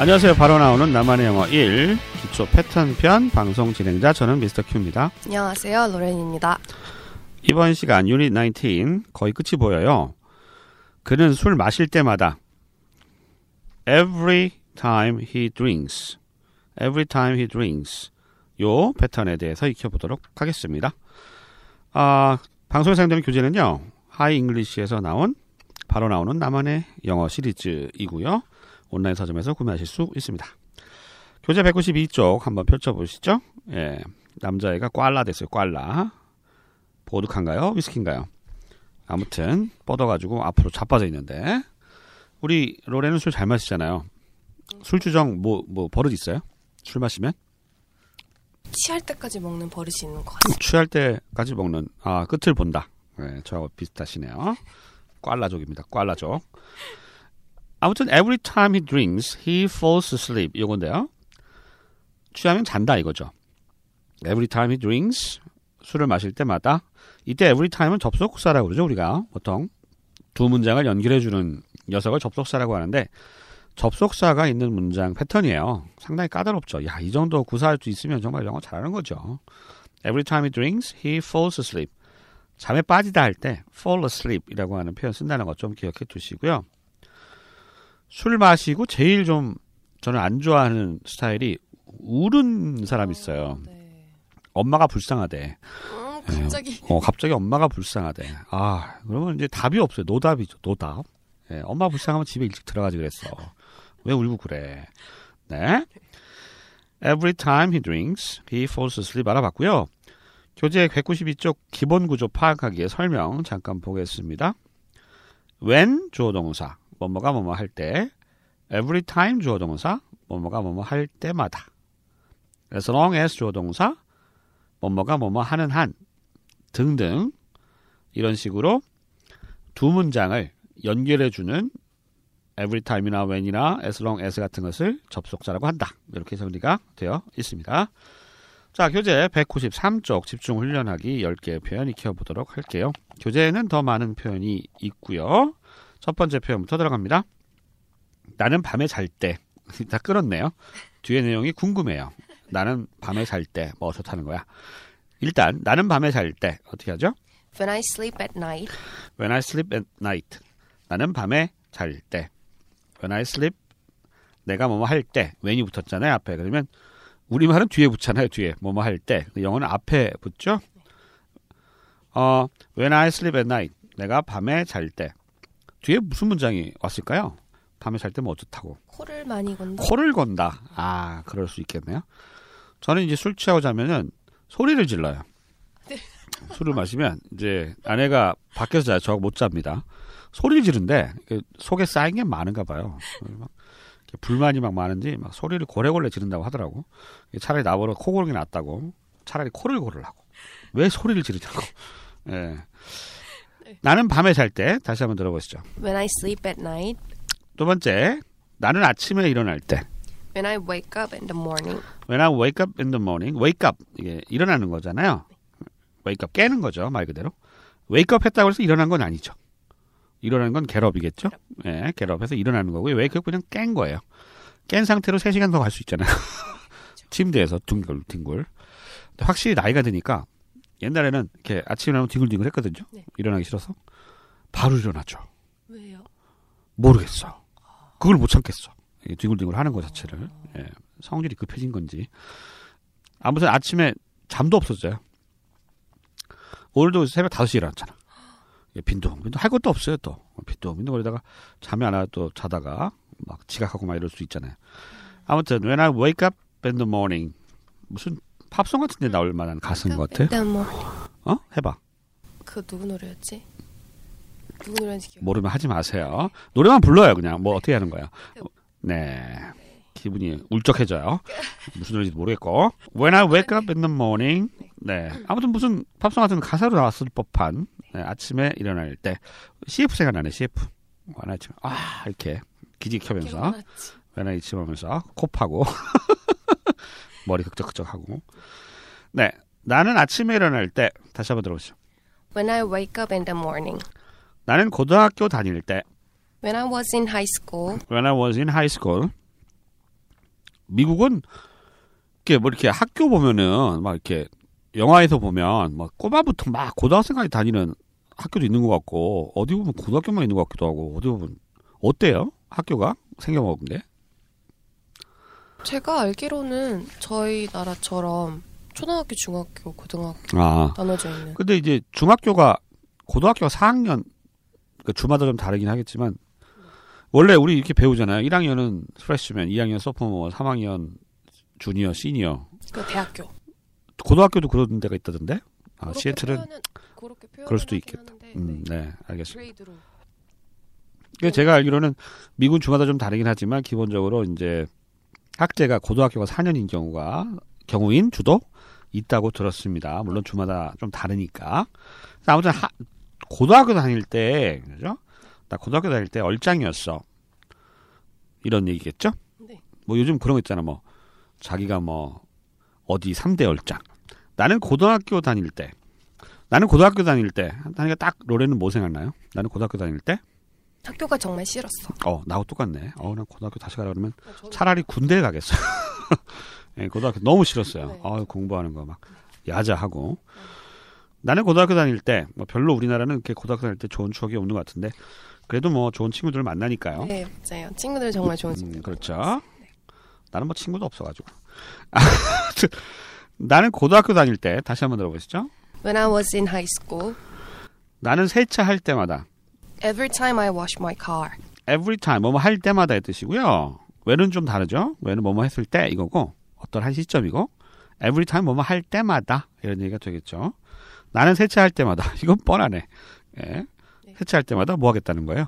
안녕하세요. 바로 나오는 나만의 영어 1 기초 패턴 편 방송 진행자 저는 미스터 큐입니다. 안녕하세요. 로렌입니다. 이번 시간 유닛 19 거의 끝이 보여요. 그는 술 마실 때마다 every time he drinks every time he drinks 요 패턴에 대해서 익혀보도록 하겠습니다. 아, 방송에 사용되는 교재는요. 하이 잉글리시에서 나온 바로 나오는 나만의 영어 시리즈이고요. 온라인 서점에서 구매하실 수 있습니다. 교재 192쪽 한번 펼쳐보시죠. 예, 남자애가 꽐라 됐어요. 꽐라. 보드카인가요? 위스키인가요? 아무튼 뻗어가지고 앞으로 자빠져 있는데 우리 로레는 술 잘 마시잖아요. 술 주정 뭐 뭐 버릇 있어요? 술 마시면 취할 때까지 먹는 버릇이 있는 것 같아요. 취할 때까지 먹는 아 끝을 본다. 네, 저하고 비슷하시네요. 꽐라족입니다. 꽐라족. 아무튼 every time he drinks, he falls asleep. 이건데요. 취하면 잔다 이거죠. every time he drinks 술을 마실 때마다 이때 every time은 접속사라고 그러죠 우리가 보통 두 문장을 연결해 주는 녀석을 접속사라고 하는데 접속사가 있는 문장 패턴이에요. 상당히 까다롭죠. 야, 이 정도 구사할 수 있으면 정말 영어 잘하는 거죠. Every time he drinks, he falls asleep. 잠에 빠지다 할 때 fall asleep이라고 하는 표현 쓴다는 것 좀 기억해 두시고요. 술 마시고 제일 좀 저는 안 좋아하는 스타일이 울은 사람 있어요. 네. 엄마가 불쌍하대. 음, 갑자기 어, 갑자기 엄마가 불쌍하대. 아, 그러면 이제 답이 없어요. 노답이죠. 노답. 예, 엄마 불쌍하면 집에 일찍 들어가지 그랬어. 왜 울고 그래? 네. Every time he drinks, he falls asleep 알아봤고요. 교재 192쪽 기본 구조 파악하기의 설명 잠깐 보겠습니다. when 주어 동사, 뭐뭐가 뭐뭐 할 때, every time 주어 동사, 뭐뭐가 뭐뭐 할 때마다. as long as 주어 동사, 뭐뭐가 뭐뭐 하는 한 등등 이런 식으로 두 문장을 연결해 주는 every time이나 when이나 as long as 같은 것을 접속사라고 한다. 이렇게 정리가 되어 있습니다. 자, 교재 193쪽 집중 훈련하기 10개의 표현 익혀 보도록 할게요. 교재에는 더 많은 표현이 있고요. 첫 번째 표현부터 들어갑니다. 나는 밤에 잘 때. 다 끌었네요. 뒤에 내용이 궁금해요. 나는 밤에 잘 때뭐 좋다는 거야. 일단 나는 밤에 잘 때 어떻게 하죠? When I sleep at night, When I sleep at night. 나는 밤에 잘 때. When I sleep 내가 뭐뭐 할 때. when이 붙었잖아요 앞에. 그러면 우리말은 뒤에 붙잖아요 뒤에 뭐뭐 할 때. 영어는 앞에 붙죠. 어, When I sleep at night. 내가 밤에 잘 때. 뒤에 무슨 문장이 왔을까요? 밤에 잘때뭐 어떻다고? 코를 많이 건다. 코를 건다. 아, 그럴 수 있겠네요. 저는 이제 술 취하고 자면은 소리를 질러요. 술을 마시면 이제 아내가 밖에서 자요. 저하고 못 잡니다. 소리를 지른데 그 속에 쌓인 게 많은가 봐요. 막 불만이 막 많은지 막 소리를 고래고래 지른다고 하더라고. 차라리 나보러 코 고르는 게 낫다고. 차라리 코를 고르라고. 왜 소리를 지르냐고. 예. 나는 밤에 잘때 다시 한번 들어보시죠. When I sleep at night, 두 번째, 나는 아침에 일어날 때. when I wake up in the morning. When I wake up in the morning, wake up 이게 일어나는 거잖아요. wake up 깨는 거죠 말 그대로. wake up 했다고 해서 일어난 건 아니죠. 일어나는 건 get up이겠죠. 예, get up해서 일어나는 거고요. wake up 그냥 깬 거예요. 깬 상태로 3 시간 더 갈 수 있잖아요. 침대에서 둥글둥글. 확실히 나이가 드니까 옛날에는 이렇게 아침에 일어나면 뒹굴뒹굴 했거든요. 네. 일어나기 싫어서 바로 일어나죠. 왜요? 모르겠어. 그걸 못 참겠어. 이 뒹굴뒹굴 하는 것 자체를. 예, 성질이 급해진 건지. 아무튼 아침에 잠도 없었어요. 오늘도 새벽 5시에 일어났잖아. 예, 빈둥빈둥 할 것도 없어요 또. 빈둥빈둥 거리다가 잠이 안 와요 또 자다가 막 지각하고 막 이럴 수 있잖아요. 아무튼 when I wake up in the morning 무슨 팝송 같은 데 나올 만한 가수인 것 같아. 일단 뭐, 어? 해봐. 그 누구 노래였지? 누구 노래인지 기억. 모르면 하지 마세요. 노래만 불러요, 그냥. 뭐 어떻게 하는 거야. 네. 기분이 울적해져요. 무슨 노래인지 모르겠고. When I wake up in the morning. 네. 아무튼 무슨 팝송 같은 가사로 나왔을 법한 네, 아침에 일어날 때 CF 생각나네, CF. I, 아, 이렇게 기지 켜면서 I 침하면서 코 파고 머리 흑적흑적하고. 네. 나는 아침에 일어날 때 다시 한번 들어보시죠. When I wake up in the morning. 나는 고등학교 다닐 때 When I was in high school, when I was in high school 미국은 이렇게 뭐 이렇게 학교 보면은 막 이렇게 영화에서 보면 막 꼬마부터 막 고등학생까지 다니는 학교도 있는 것 같고 어디 보면 고등학교만 있는 것 같기도 하고 어디 보면 어때요? 학교가 생겨먹은 게? 제가 알기로는 저희 나라처럼 초등학교, 중학교, 고등학교 아 나눠져 있는. 근데 이제 중학교가 고등학교가 4학년 그 주마다 좀 다르긴 하겠지만 원래 우리 이렇게 배우잖아요. 1학년은 프레시맨, 2학년 소포머, 3학년 주니어, 시니어. 그 대학교. 고등학교도 그런 데가 있다던데. 아, 시애틀은 표현은, 그럴 수도 있겠다. 하는데, 음, 네. 네, 알겠습니다. 그레이드로. 그 제가 알기로는 미군 주마다 좀 다르긴 하지만 기본적으로 이제 학제가 고등학교가 4년인 경우가 경우인 주도 있다고 들었습니다. 물론 주마다 좀 다르니까. 아무튼 하, 고등학교 다닐 때 그죠? 나 고등학교 다닐 때 얼짱이었어. 이런 얘기겠죠? 네. 뭐 요즘 그런 거 있잖아. 뭐 자기가 뭐 어디 3대 얼짱. 나는 고등학교 다닐 때 나는 고등학교 다닐 때 하니까 딱 노래는 뭐 생각나요? 나는 고등학교 다닐 때 학교가 정말 싫었어. 어, 나하고 똑같네. 어, 난 고등학교 다시 가라 그러면 저는 차라리 군대에 가겠어. 예, 고등학교 너무 싫었어요. 네. 아, 공부하는 거 막 야자하고. 나는 고등학교 다닐 때, 뭐 별로 우리나라는 이렇게 고등학교 다닐 때 좋은 추억이 없는 것 같은데, 그래도 뭐 좋은 친구들 을 만나니까요. 네, 맞아요. 친구들 정말 좋은 음, 친구들. 그렇죠. 나는 뭐 친구도 없어가지고. 나는 고등학교 다닐 때, 다시 한번 들어보시죠. When I was in high school, 나는 세차할 때마다, every time I wash my car, every time, 뭐뭐 할 때마다의 뜻이고요. when은 좀 다르죠. when은 뭐뭐 했을 때 이거고, 어떤 한 시점이고, every time 뭐뭐 할 때마다 이런 얘기가 되겠죠. 나는 세차할 때마다 이건 뻔하네. 예. 세차할 때마다 뭐 하겠다는 거예요?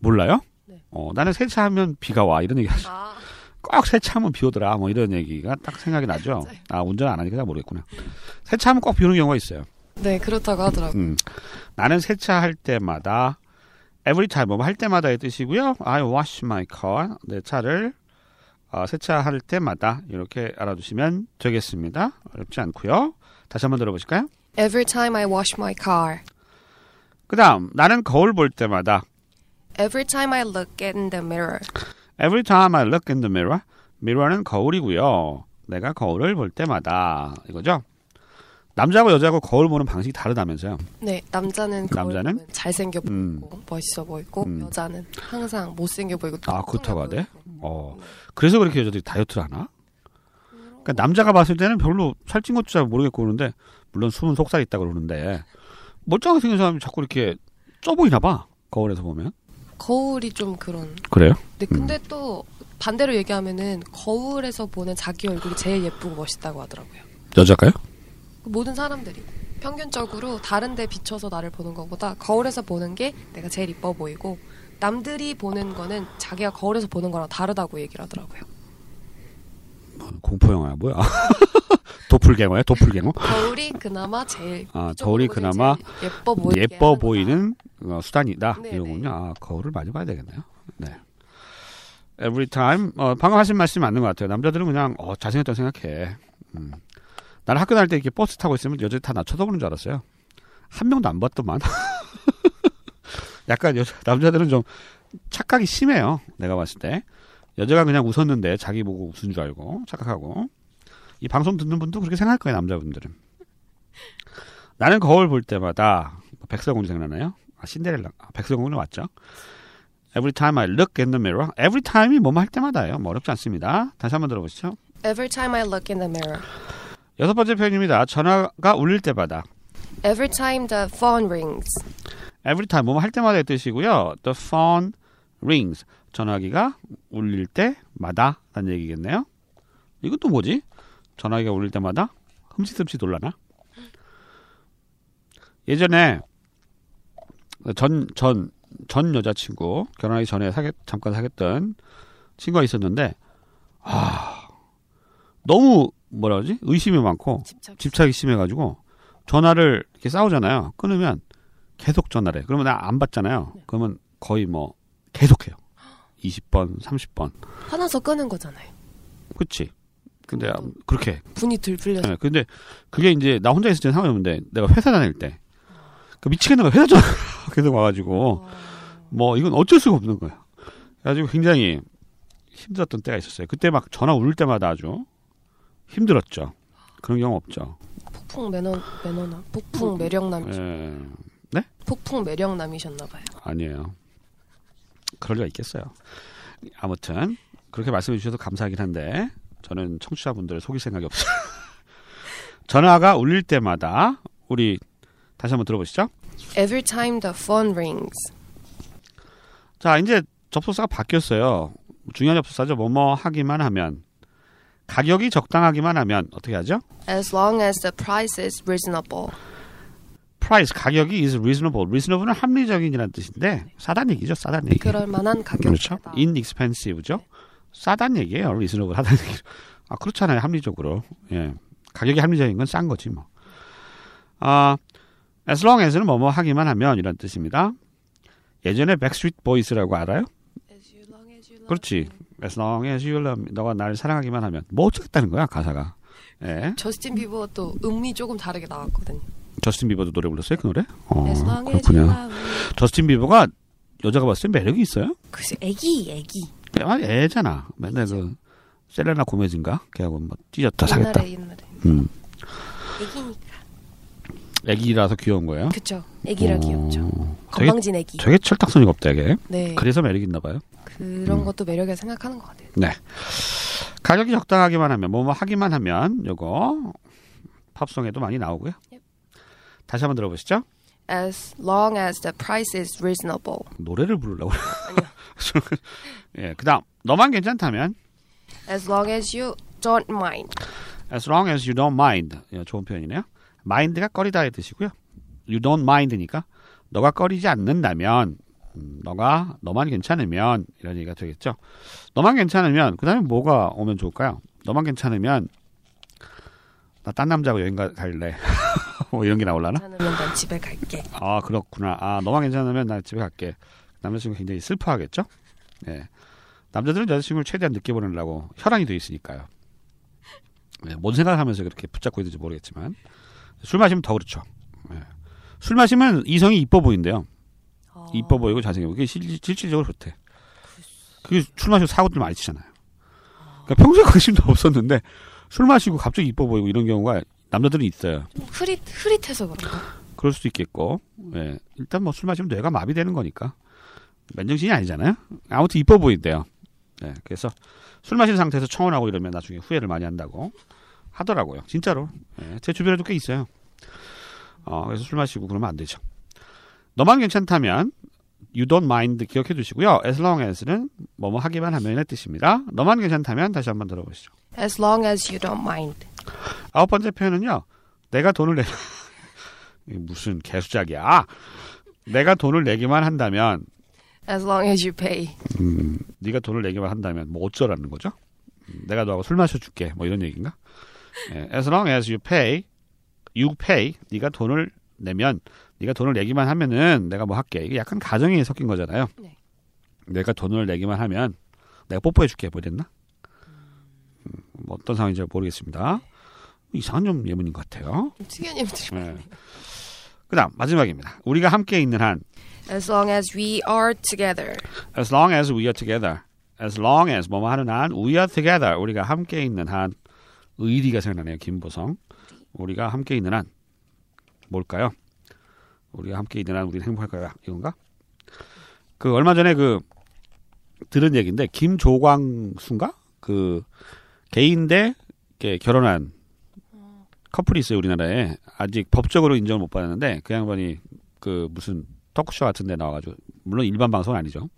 몰라요? 네. 어, 나는 세차하면 비가 와 이런 얘기 하죠. 아, 꼭 세차하면 비 오더라 뭐 이런 얘기가 딱 생각이 나죠. 아 운전 안 하니까 잘 모르겠구나. 세차하면 꼭 비 오는 경우가 있어요. 네, 그렇다고 하더라고요. 음. 나는 세차할 때마다 every time 뭐할 때마다의 뜻이고요. I wash my car 내 차를 어, 세차할 때마다 이렇게 알아두시면 되겠습니다. 어렵지 않고요. 다시 한번 들어보실까요? Every time I wash my car, 그다음 나는 거울 볼 때마다 every time I look in the mirror, every time I look in the mirror mirror는 거울이고요. 내가 거울을 볼 때마다 이거죠. 남자하고 여자하고 거울 보는 방식이 다르다면서요. 네, 남자는 남자는? 잘생겨 보이고 음. 멋있어 보이고 음. 여자는 항상 못생겨 보이고 아, 그렇다고 하대? 보이고. 어. 그래서 그렇게 여자들이 다이어트를 하나? 그러니까 남자가 봤을 때는 별로 살찐 것도 잘 모르겠고 그러는데 물론 숨은 속살 있다 그러는데 멀쩡하게 생긴 사람이 자꾸 이렇게 쪄 보이나 봐. 거울에서 보면. 거울이 좀 그런. 그래요? 네, 근데 또 반대로 얘기하면은 거울에서 보는 자기 얼굴이 제일 예쁘고 멋있다고 하더라고요. 여자가요? 모든 사람들이 평균적으로 다른 데 비춰서 나를 보는 것보다 거울에서 보는 게 내가 제일 이뻐 보이고 남들이 보는 거는 자기가 거울에서 보는 거랑 다르다고 얘기를 하더라고요. 공포 영화야 뭐야? 도플갱어야? 도플갱어? 거울이 그나마 제일 아, 거울이 그나마 예뻐 예뻐 보이는 어, 수단이다. 네, 이거군요. 네. 아, 거울을 많이 봐야 되겠네요. 네. Every time 어, 방금 하신 말씀이 맞는 것 같아요. 남자들은 그냥 어, 잘생겼다고 생각해. 음. 나는 학교 다닐 때 이렇게 버스 타고 있으면 여자들 다 나 쳐다보는 줄 알았어요. 한 명도 안 봤더만. 약간 여자, 남자들은 좀 착각이 심해요. 내가 봤을 때. 여자가 그냥 웃었는데 자기 보고 웃은 줄 알고 착각하고. 이 방송 듣는 분도 그렇게 생각할 거예요, 남자분들은. 나는 거울 볼 때마다 백설공주 생각나나요? 아, 신데렐라. 아, 백설공주는 맞죠? Every time I look in the mirror. Every time이 뭐뭐 할 때마다예요. 뭐 어렵지 않습니다. 다시 한번 들어보시죠. 거. Every time I look in the mirror. 여섯 번째 표현입니다. 전화가 울릴 때마다. Every time the phone rings. Every time 뭐뭐 할 때마다의 뜻이고요. The phone rings. 전화기가 울릴 때마다 라는 얘기겠네요. 또 뭐지? 전화기가 울릴 때마다 흠칫흠칫 놀라나? 예전에 전, 전, 전 여자친구, 결혼하기 전에 사귀, 잠깐 사귀었던 친구가 있었는데, 아, 너무, 뭐라 그러지? 의심이 많고, 집착. 집착이 심해가지고, 전화를 이렇게 싸우잖아요. 끊으면 계속 전화를 해. 그러면 나 안 받잖아요. 네. 그러면 거의 뭐, 계속해요. 20번, 30번. 화나서 끄는 거잖아요. 그치? 근데 그렇게 해. 분이 들풀려서. 네, 근데 그게 이제 나 혼자 있을 때는 상관이 없는데 내가 회사 다닐 때 그 미치겠는 거야 회사 전화 계속 와가지고 와. 뭐 이건 어쩔 수가 없는 거야. 그래가지고 굉장히 힘들었던 때가 있었어요. 그때 막 전화 울 때마다 아주 힘들었죠. 그런 경우 없죠. 폭풍 매너 매너남, 폭풍 매력남, 예, 폭풍 매력남이셨나 봐요. 아니에요. 그럴 리가 있겠어요. 아무튼 그렇게 말씀해 주셔서 감사하긴 한데 저는 청취자분들을 속일 생각이 없어요. 전화가 울릴 때마다 우리 다시 한번 들어보시죠. Every time the phone rings. 자, 이제 접속사가 바뀌었어요. 중요한 접속사죠. 뭐뭐 하기만 하면 가격이 적당하기만 하면 어떻게 하죠? As long as the price is reasonable. price 가격이 is reasonable. reasonable은 합리적인이라는 뜻인데 싸단 얘기죠. 싸단 얘기. 그럴 만한 그렇죠. 가격이다. inexpensive죠. 싸단 얘기예요. reasonable 하다는 얘기. 아 그렇잖아요. 합리적으로. 예. 가격이 합리적인 건 싼 거지 뭐. 아 as long as는 뭐뭐 하기만 하면 이런 뜻입니다. 예전에 백스트리트 보이스라고 알아요? 그렇지. As long as you love me. 너가 나를 사랑하기만 하면 뭐 어쩌겠다는 거야 가사가. 예. 저스틴 비버도 음이 조금 다르게 나왔거든요. 저스틴 비버도 노래 불렀어요 그 노래? 어, As long as you 그렇군요. love me. 저스틴 비버가 여자가 봤을 때 매력이 있어요? 글쎄, 애기, 애기. 그냥 애잖아. 맨날 그 셀레나 고메즈인가? 걔하고 뭐 찢었다 사겠다. 옛날에, 옛날에. 음. 애기니까. 애기라서 귀여운 거예요. 그쵸. 애기라 어, 귀엽죠. 건방진 애기. 되게 철딱선이가 없다 이게. 네. 그래서 매력 있나 봐요. 그런 음. 것도 매력이라 생각하는 것 같아요. 가격이 적당하기만 하면 뭐뭐 하기만 하면 요거 팝송에도 많이 나오고요. Yep. 다시 한번 들어보시죠. As long as the price is reasonable. 노래를 부르려고. 아니요. 예, 그다음 너만 괜찮다면 As long as you don't mind. as long as you don't mind. 예, 좋은 표현이네요. Mind가 꺼리다의 뜻이고요. you don't mind니까 너가 꺼리지 않는다면 음, 너가 너만 괜찮으면 이런 얘기가 되겠죠. 너만 괜찮으면 그다음에 뭐가 오면 좋을까요? 너만 괜찮으면 나 딴 남자하고 여행 가- 갈래. 뭐 이런 게 나올라나? 괜찮으면 난 집에 갈게. 아 그렇구나. 아 너만 괜찮으면 나 집에 갈게. 남자친구 굉장히 슬퍼하겠죠. 예. 남자들은 여자친구를 최대한 늦게 보내려고 혈안이 돼 있으니까요. 예, 뭔 생각하면서 그렇게 붙잡고 있는지 모르겠지만 술 마시면 더 그렇죠. 예. 술 마시면 이성이 이뻐 보인대요. 어, 이뻐 보이고 잘생기고 그게 실, 실질적으로 좋대. 그게 술 마시고 사고들 많이 치잖아요. 그러니까 평소에 관심도 없었는데 술 마시고 갑자기 이뻐 보이고 이런 경우가 남자들은 있어요. 좀 흐릿, 흐릿해서 그런가? 그럴 수도 있겠고, 예. 일단 뭐 술 마시면 뇌가 마비되는 거니까. 맨정신이 아니잖아요? 아무튼 이뻐 보인대요. 예. 그래서 술 마신 상태에서 청혼하고 이러면 나중에 후회를 많이 한다고 하더라고요. 진짜로. 예. 제 주변에도 꽤 있어요. 어, 그래서 술 마시고 그러면 안 되죠. 너만 괜찮다면, you don't mind 기억해 두시고요. as long as는 뭐뭐 하기만 하면의 뜻입니다. 너만 괜찮다면 다시 한번 들어보시죠. As long as you don't mind. 아홉 번째 표현은요. 내가 돈을 내 무슨 개수작이야. 내가 돈을 내기만 한다면 As long as you pay. 음, 네가 돈을 내기만 한다면 뭐 어쩌라는 거죠? 음, 내가 너하고 술 마셔 줄게. 뭐 이런 얘기인가? 예, as long as you pay, you pay. 네가 돈을 내면 네가 돈을 내기만 하면은 내가 뭐 할게. 이게 약간 가정이 섞인 거잖아요. 네. 내가 돈을 내기만 하면 내가 뽀뽀해 줄게. 뭐 이랬나? 음, 뭐 어떤 상황인지 모르겠습니다. 이상한 좀 예문인 것 같아요. 좀 특이한 예문들이 네. 그다음 마지막입니다. 우리가 함께 있는 한 As long as we are together. as long as we are together. as long as 뭐뭐 하는 한 we are together. 우리가 함께 있는 한 의리가 생각나네요. 김보성. 우리가 함께 있는 한 뭘까요? 우리가 함께 있는 한 우리는 행복할까요? 이건가? 그 얼마 전에 그 들은 얘기인데 김조광수인가? 그 개인데 이렇게 결혼한 커플이 있어요 우리나라에 아직 법적으로 인정을 못 받았는데 그 양반이 그 무슨 토크쇼 같은 데 나와가지고 물론 일반 방송 은 아니죠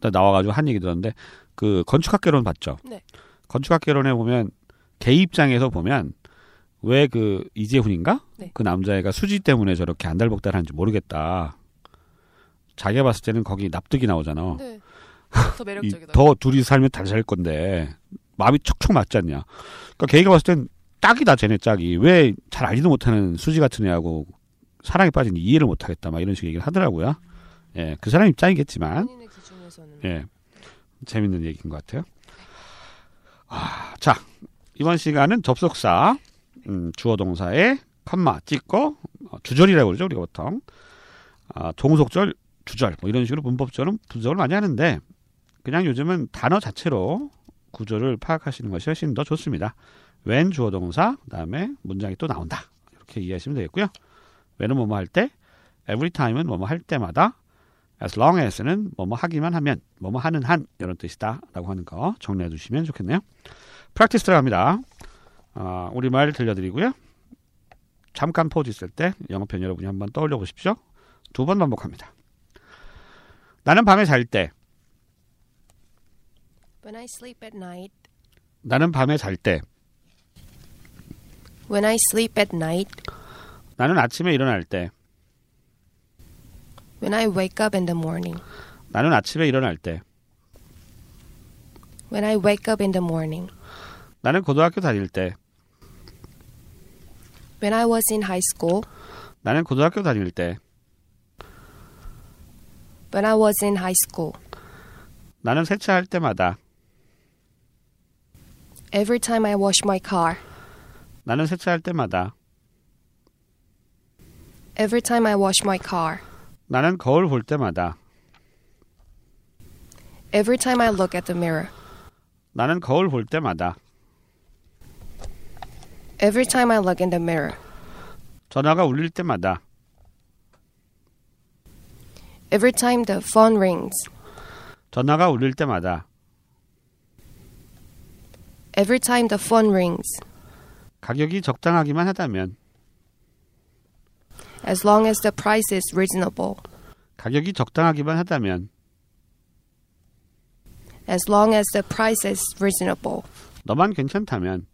나와가지고 한 얘기 들었는데 그 건축학 개론 봤죠 네. 건축학 개론에 보면 개 입장에서 보면 왜 그 이재훈인가 네. 그 남자애가 수지 때문에 저렇게 안달복달하는지 모르겠다 자기가 봤을 때는 거기 납득이 나오잖아 네. 더 이, 매력적이다. 더 둘이 살면 잘 살 건데 마음이 척척 맞지 않냐. 그러니까 걔가 봤을 땐 짝이다 쟤네 짝이 왜 잘 알지도 못하는 수지 같은 애하고 사랑에 빠진 이해를 못하겠다 막 이런 식의 얘기를 하더라고요. 예, 그 사람 입장이겠지만 예 재밌는 얘기인 것 같아요. 아, 자 이번 시간은 접속사 음, 주어 동사에 컴마 찍고 어, 주절이라고 그러죠 우리가 보통 아, 종속절 주절 뭐 이런 식으로 문법적으로 분석을 많이 하는데 그냥 요즘은 단어 자체로 구조를 파악하시는 것이 훨씬 더 좋습니다. when 주어 동사 그다음에 문장이 또 나온다. 이렇게 이해하시면 되겠고요. when은 뭐뭐 할 때, every time은 뭐뭐 할 때마다, as long as는 뭐뭐 하기만 하면, 뭐뭐 하는 한 이런 뜻이다라고 하는 거 정리해 두시면 좋겠네요. 프랙티스 들어갑니다. 어, 우리말 들려드리고요. 잠깐 포즈 있을 때 영어 편 여러분이 한번 떠올려 보십시오. 두 번 반복합니다. 나는 밤에 잘 때, When I sleep at night, 나는 밤에 잘 때, when I sleep at night, 나는 아침에 일어날 때, when I wake up in the morning, 나는 아침에 일어날 때, when I wake up in the morning, 나는 고등학교 다닐 때, when I was in high school, 나는 고등학교 다닐 때, when I was in high school, 나는 세차할 때마다, every time I wash my car, 나는 세차할 때마다, every time I wash my car, 나는 거울 볼 때마다, every time I look at the mirror, 나는 거울 볼 때마다, every time I look in the mirror, 전화가 울릴 때마다, every time the phone rings, 전화가 울릴 때마다, every time the phone rings, 가격이 적당하기만 하다면, as long as the price is reasonable, 가격이 적당하기만 하다면, as long as the price is reasonable, 너만 괜찮다면,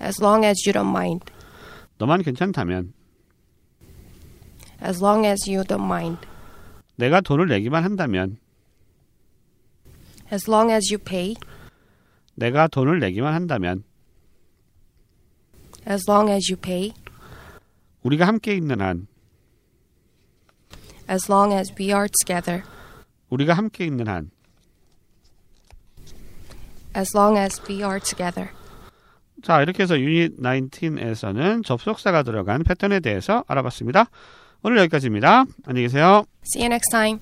as long as you don't mind, 너만 괜찮다면, as long as you don't mind, 내가 돈을 내기만 한다면, as long as you pay, 내가 돈을 내기만 한다면, as long as you pay, 우리가 함께 있는 한, as long as we are together, 우리가 함께 있는 한, as long as we are together. 자, 이렇게 해서 유닛 19에서는 접속사가 들어간 패턴에 대해서 알아봤습니다. 오늘 여기까지입니다. 안녕히 계세요. See you next time.